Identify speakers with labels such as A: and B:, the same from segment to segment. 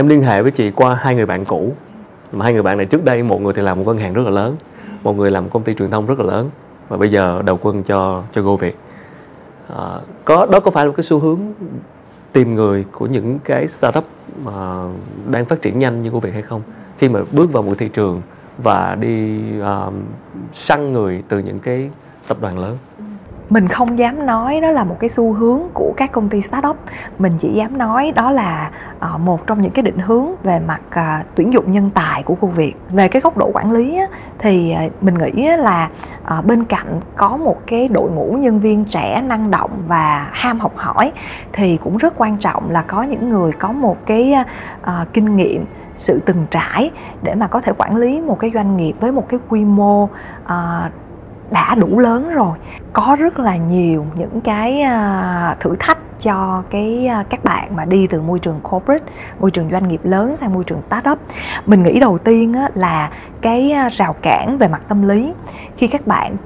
A: em liên hệ với chị qua hai người bạn cũ. Mà hai người bạn này trước đây một người thì làm một ngân hàng rất là lớn một người làm một công ty truyền thông rất là lớn và bây giờ đầu quân cho cho Go Việt. À, có đó có phải là cái xu hướng tìm người của những cái startup mà đang phát triển nhanh như Go Việt hay không? Khi mà bước vào một thị trường và đi uh, săn người từ những cái tập đoàn lớn
B: mình không dám nói đó là một cái xu hướng của các công ty startup. Mình chỉ dám nói đó là ờ, một trong những cái định hướng về mặt ờ, tuyển dụng nhân tài của khu việc. Về cái góc độ quản lý thì ờ, mình nghĩ là bên cạnh có một cái đội ngũ nhân viên trẻ năng động và ham học hỏi, thì cũng rất quan trọng là có những người có một cái kinh nghiệm, sự từng trải để mà có thể quản lý một cái doanh nghiệp với một cái quy mô đã đủ lớn rồi. Có rất là nhiều những cái à, thử thách cho cái à, các bạn mà đi từ môi trường corporate, môi trường doanh nghiệp lớn sang môi trường startup. Mình nghĩ đầu tiên là cái à, rào cản về mặt tâm lý. Khi các bạn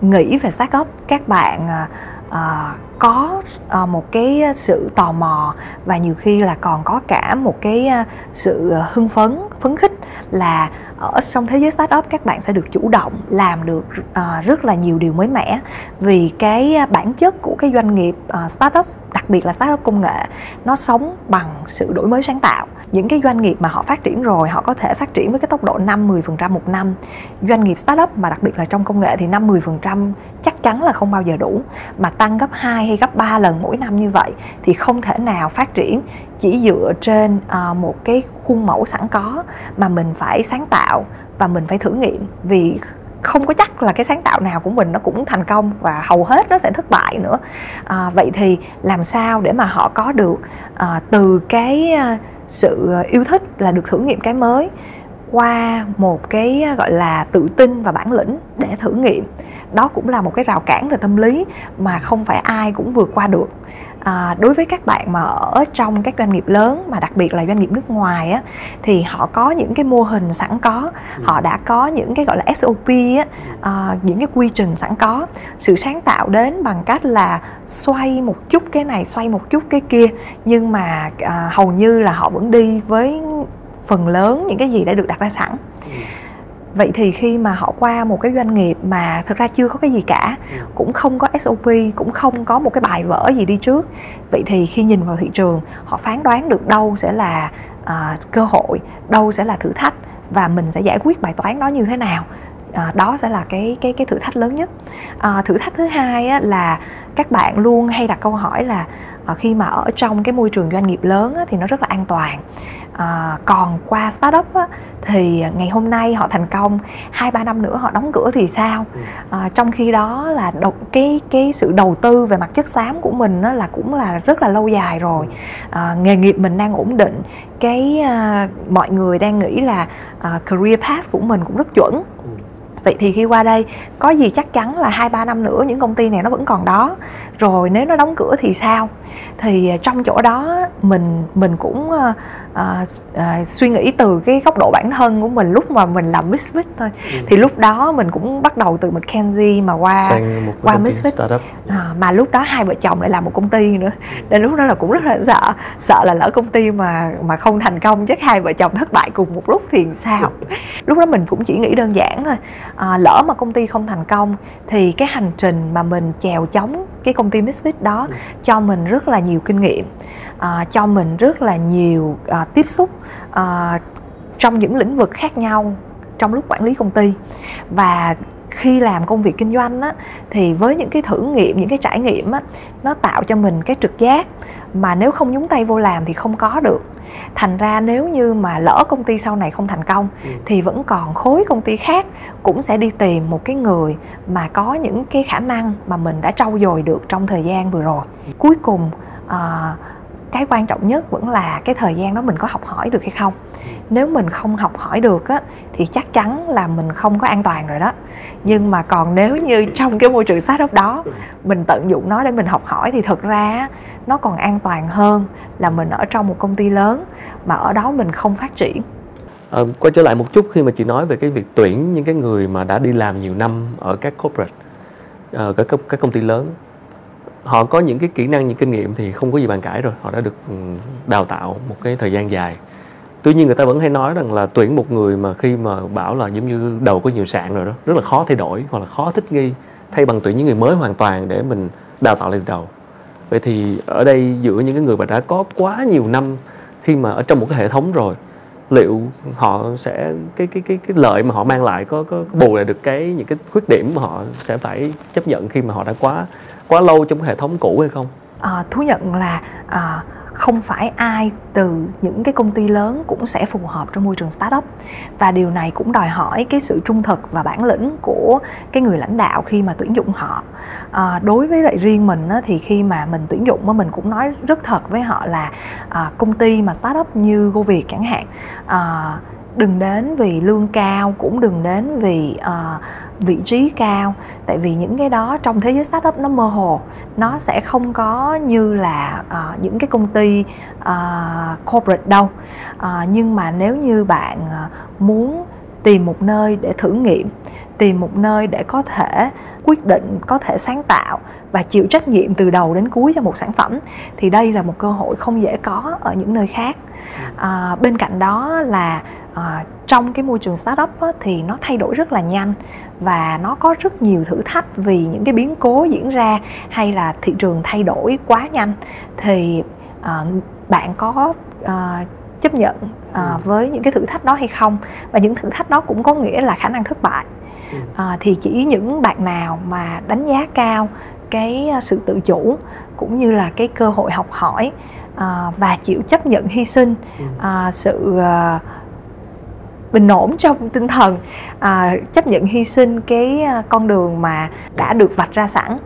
B: nghĩ về startup, các bạn có ờ, một cái sự tò mò và nhiều khi là còn có cả một cái ờ, sự hưng phấn phấn khích là ở trong thế giới startup các bạn sẽ được chủ động làm được uh, rất là nhiều điều mới mẻ. Vì cái bản chất của cái doanh nghiệp uh, startup đặc biệt là startup công nghệ nó sống bằng sự đổi mới sáng tạo những cái doanh nghiệp mà họ phát triển rồi họ có thể phát triển với cái tốc độ 5 10% một năm. Doanh nghiệp startup mà đặc biệt là trong công nghệ thì 5 10% chắc chắn là không bao giờ đủ. Mà tăng gấp 2 hay gấp 3 lần mỗi năm như vậy thì không thể nào phát triển chỉ dựa trên uh, một cái khuôn mẫu sẵn có mà mình phải sáng tạo và mình phải thử nghiệm. Vì không có chắc là cái sáng tạo nào của mình nó cũng thành công và hầu hết nó sẽ thất bại nữa. À, vậy thì làm sao để mà họ có được à, từ cái à, sự ờ, yêu thích là được thử nghiệm cái mới qua một cái ờ, gọi là, tự tin và bản lĩnh để thử nghiệm đó cũng là một cái rào cản về tâm lý mà không phải ai cũng vượt qua được. À, đối với các bạn mà ở trong các doanh nghiệp lớn mà đặc biệt là doanh nghiệp nước ngoài á thì họ có những cái mô hình sẵn có họ đã có những cái gọi là SOP á à, những cái quy trình sẵn có. Sự sáng tạo đến bằng cách là xoay một chút cái này xoay một chút cái kia nhưng mà à, hầu như là họ vẫn đi với phần lớn những cái gì đã được đặt ra sẵn vậy thì khi mà họ qua một cái doanh nghiệp mà thực ra chưa có cái gì cả ừ. cũng không có sop cũng không có một cái bài vở gì đi trước vậy thì khi nhìn vào thị trường họ phán đoán được đâu sẽ là à, cơ hội đâu sẽ là thử thách và mình sẽ giải quyết bài toán đó như thế nào à, đó sẽ là cái cái cái thử thách lớn nhất à, thử thách thứ hai á, là các bạn luôn hay đặt câu hỏi là à, khi mà ở trong cái môi trường doanh nghiệp lớn á, thì nó rất là an toàn. À, còn qua startup á, thì ngày hôm nay họ thành công hai ba năm nữa họ đóng cửa thì sao? À, trong khi đó là đầu, cái cái sự đầu tư về mặt chất xám của mình á, là cũng là rất là lâu dài rồi. À, nghề nghiệp mình đang ổn định. Cái à, mọi người đang nghĩ là à, career path của mình cũng rất chuẩn vậy thì khi qua đây, có gì chắc chắn là hai, ba năm nữa những công ty này nó vẫn còn đó. Rồi nếu nó đóng cửa thì sao? Thì à, trong chỗ đó mình mình cũng ờ, uh, uh, suy nghĩ từ cái góc độ bản thân của mình lúc mà mình làm Misfit thôi. Ừ. thì lúc đó mình cũng bắt đầu từ McKinsey mà qua qua Misfit à, mà lúc đó hai vợ chồng lại làm một công ty nữa. Ừ. nên lúc đó là cũng rất là sợ sợ là lỡ công ty mà mà không thành công chắc hai vợ chồng thất bại cùng một lúc thì sao? Lúc đó mình cũng chỉ nghĩ đơn giản thôi. À, lỡ mà công ty không thành công thì cái hành trình mà mình chèo chống cái công ty Misfit đó ừ. cho mình rất là nhiều kinh nghiệm à, cho mình rất là nhiều à, tiếp xúc à, trong những lĩnh vực khác nhau trong lúc quản lý công ty. Và khi làm công việc kinh doanh á, thì với những cái thử nghiệm những cái trải nghiệm á, nó tạo cho mình cái trực giác mà nếu không nhúng tay vô làm thì không có được. Thành ra nếu như mà lỡ công ty sau này không thành công ừ. thì vẫn còn khối công ty khác cũng sẽ đi tìm một cái người mà có những cái khả năng mà mình đã trau dồi được trong thời gian vừa rồi. Cuối cùng à, cái quan trọng nhất vẫn là cái thời gian đó mình có học hỏi được hay không. Nếu mình không học hỏi được á thì chắc chắn là mình không có an toàn rồi đó. Nhưng mà còn nếu như trong cái môi trường sát startup đó mình tận dụng nó để mình học hỏi thì thực ra nó còn an toàn hơn là mình ở trong một công ty lớn mà ở đó mình không phát triển.
A: À, quay trở lại một chút khi mà chị nói về cái việc tuyển những cái người mà đã đi làm nhiều năm ở các corporate ở các các công ty lớn họ có những cái kỹ năng những kinh nghiệm thì không có gì bàn cãi rồi. Họ đã được ừ, đào tạo một cái thời gian dài. Tuy nhiên người ta vẫn hay nói rằng là tuyển một người mà khi mà bảo là giống như đầu có nhiều sạn rồi đó rất là khó thay đổi hoặc là khó thích nghi thay bằng tuyển những người mới hoàn toàn để mình đào tạo lại từ đầu. Vậy thì ở đây giữa những cái người mà đã có quá nhiều năm khi mà ở trong một cái hệ thống rồi liệu họ sẽ cái cái cái cái lợi mà họ mang lại có có, có bù lại được cái những cái khuyết điểm mà họ sẽ phải chấp nhận khi mà họ đã quá quá lâu trong cái hệ thống cũ hay không?
B: À, thú nhận là à, không phải ai từ những cái công ty lớn cũng sẽ phù hợp trong môi trường startup và điều này cũng đòi hỏi cái sự trung thực và bản lĩnh của cái người lãnh đạo khi mà tuyển dụng họ à, đối với lại riêng mình á, thì khi mà mình tuyển dụng á, mình cũng nói rất thật với họ là à, công ty mà startup như GoViet chẳng hạn à, đừng đến vì lương cao cũng đừng đến vì uh, vị trí cao. Tại vì những cái đó trong thế giới startup nó mơ hồ. Nó sẽ không có như là uh, những cái công ty uh, corporate đâu. Uh, nhưng mà nếu như bạn uh, muốn tìm một nơi để thử nghiệm tìm một nơi để có thể quyết định có thể sáng tạo và chịu trách nhiệm từ đầu đến cuối cho một sản phẩm thì đây là một cơ hội không dễ có ở những nơi khác. À, bên cạnh đó là à, trong cái môi trường startup á, thì nó thay đổi rất là nhanh và nó có rất nhiều thử thách vì những cái biến cố diễn ra hay là thị trường thay đổi quá nhanh. Thì à, bạn có à, chấp nhận à, với những cái thử thách đó hay không? Và những thử thách đó cũng có nghĩa là khả năng thất bại. À, thì chỉ những bạn nào mà đánh giá cao cái sự tự chủ cũng như là cái cơ hội học hỏi à, và chịu chấp nhận hy sinh à, sự à, bình ổn trong tinh thần à, chấp nhận hy sinh cái à, con đường mà đã được vạch ra sẵn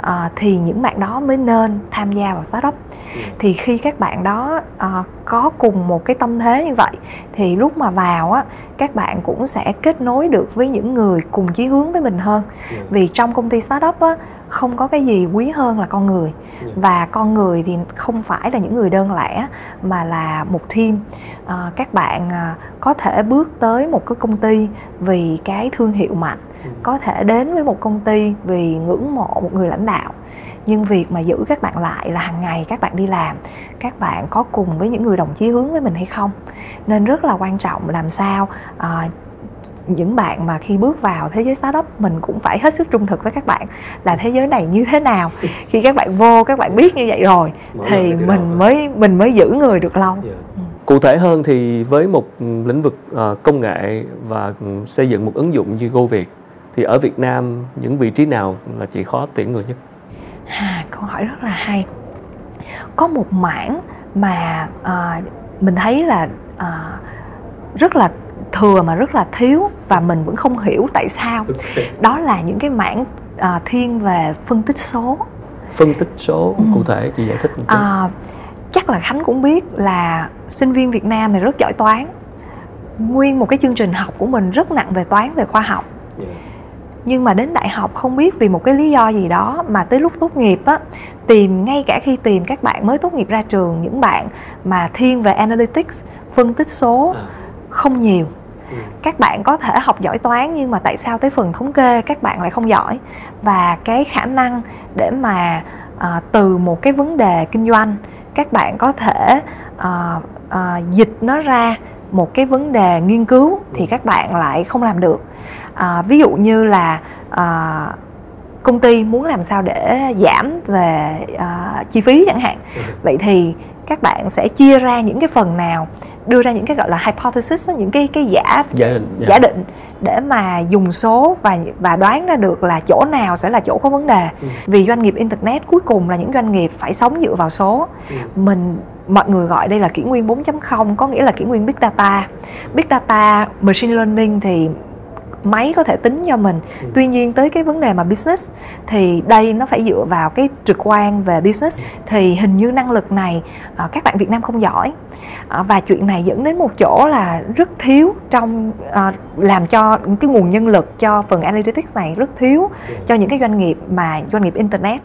B: à, thì những bạn đó mới nên tham gia vào startup ừ. thì khi các bạn đó à, có cùng một cái tâm thế như vậy thì lúc mà vào á các bạn cũng sẽ kết nối được với những người cùng chí hướng với mình hơn ừ. vì trong công ty startup á không có cái gì quý hơn là con người ừ. và con người thì không phải là những người đơn lẻ mà là một team à, các bạn à, có thể bước tới một cái công ty vì cái thương hiệu mạnh ừ. có thể đến với một công ty vì ngưỡng mộ một người lãnh đạo. Nhưng việc mà giữ các bạn lại là hàng ngày các bạn đi làm các bạn có cùng với những người đồng chí hướng với mình hay không? Nên rất là quan trọng làm sao à, những bạn mà khi bước vào thế giới startup mình cũng phải hết sức trung thực với các bạn là thế giới này như thế nào. Khi các bạn vô các bạn biết như vậy rồi Mỗi thì mình mới mình mới giữ người được lâu. Yeah.
A: Ừ. cụ thể hơn thì với một lĩnh vực uh, công nghệ và xây dựng một ứng dụng như Go Việt thì ở Việt Nam những vị trí nào là chị khó tuyển người nhất
B: à, câu hỏi rất là hay có một mảng mà uh, mình thấy là uh, rất là thừa mà rất là thiếu và mình vẫn không hiểu tại sao okay. đó là những cái mảng uh, thiên về phân tích số
A: phân tích số ừ. cụ thể chị giải thích một chút uh,
B: chắc là khánh cũng biết là sinh viên việt nam thì rất giỏi toán nguyên một cái chương trình học của mình rất nặng về toán về khoa học yeah. nhưng mà đến đại học không biết vì một cái lý do gì đó mà tới lúc tốt nghiệp á tìm ngay cả khi tìm các bạn mới tốt nghiệp ra trường những bạn mà thiên về analytics phân tích số à. không nhiều ừ. các bạn có thể học giỏi toán nhưng mà tại sao tới phần thống kê các bạn lại không giỏi và cái khả năng để mà à, từ một cái vấn đề kinh doanh các bạn có thể à, à, dịch nó ra một cái vấn đề nghiên cứu thì các bạn lại không làm được. À, ví dụ như là à, công ty muốn làm sao để giảm về uh, chi phí chẳng hạn ừ. vậy thì các bạn sẽ chia ra những cái phần nào đưa ra những cái gọi là hypothesis những cái cái giả giả định, giả dạ. định để mà dùng số và và đoán ra được là chỗ nào sẽ là chỗ có vấn đề ừ. vì doanh nghiệp internet cuối cùng là những doanh nghiệp phải sống dựa vào số ừ. mình mọi người gọi đây là kỷ nguyên 4.0 có nghĩa là kỷ nguyên big data big data machine learning thì máy có thể tính cho mình. Ừ. tuy nhiên tới cái vấn đề mà business thì đây nó phải dựa vào cái trực quan về business. Thì hình như năng lực này uh, các bạn Việt Nam không giỏi. Uh, và chuyện này dẫn đến một chỗ là rất thiếu trong uh, làm cho cái nguồn nhân lực cho phần analytics này rất thiếu cho những cái doanh nghiệp mà doanh nghiệp internet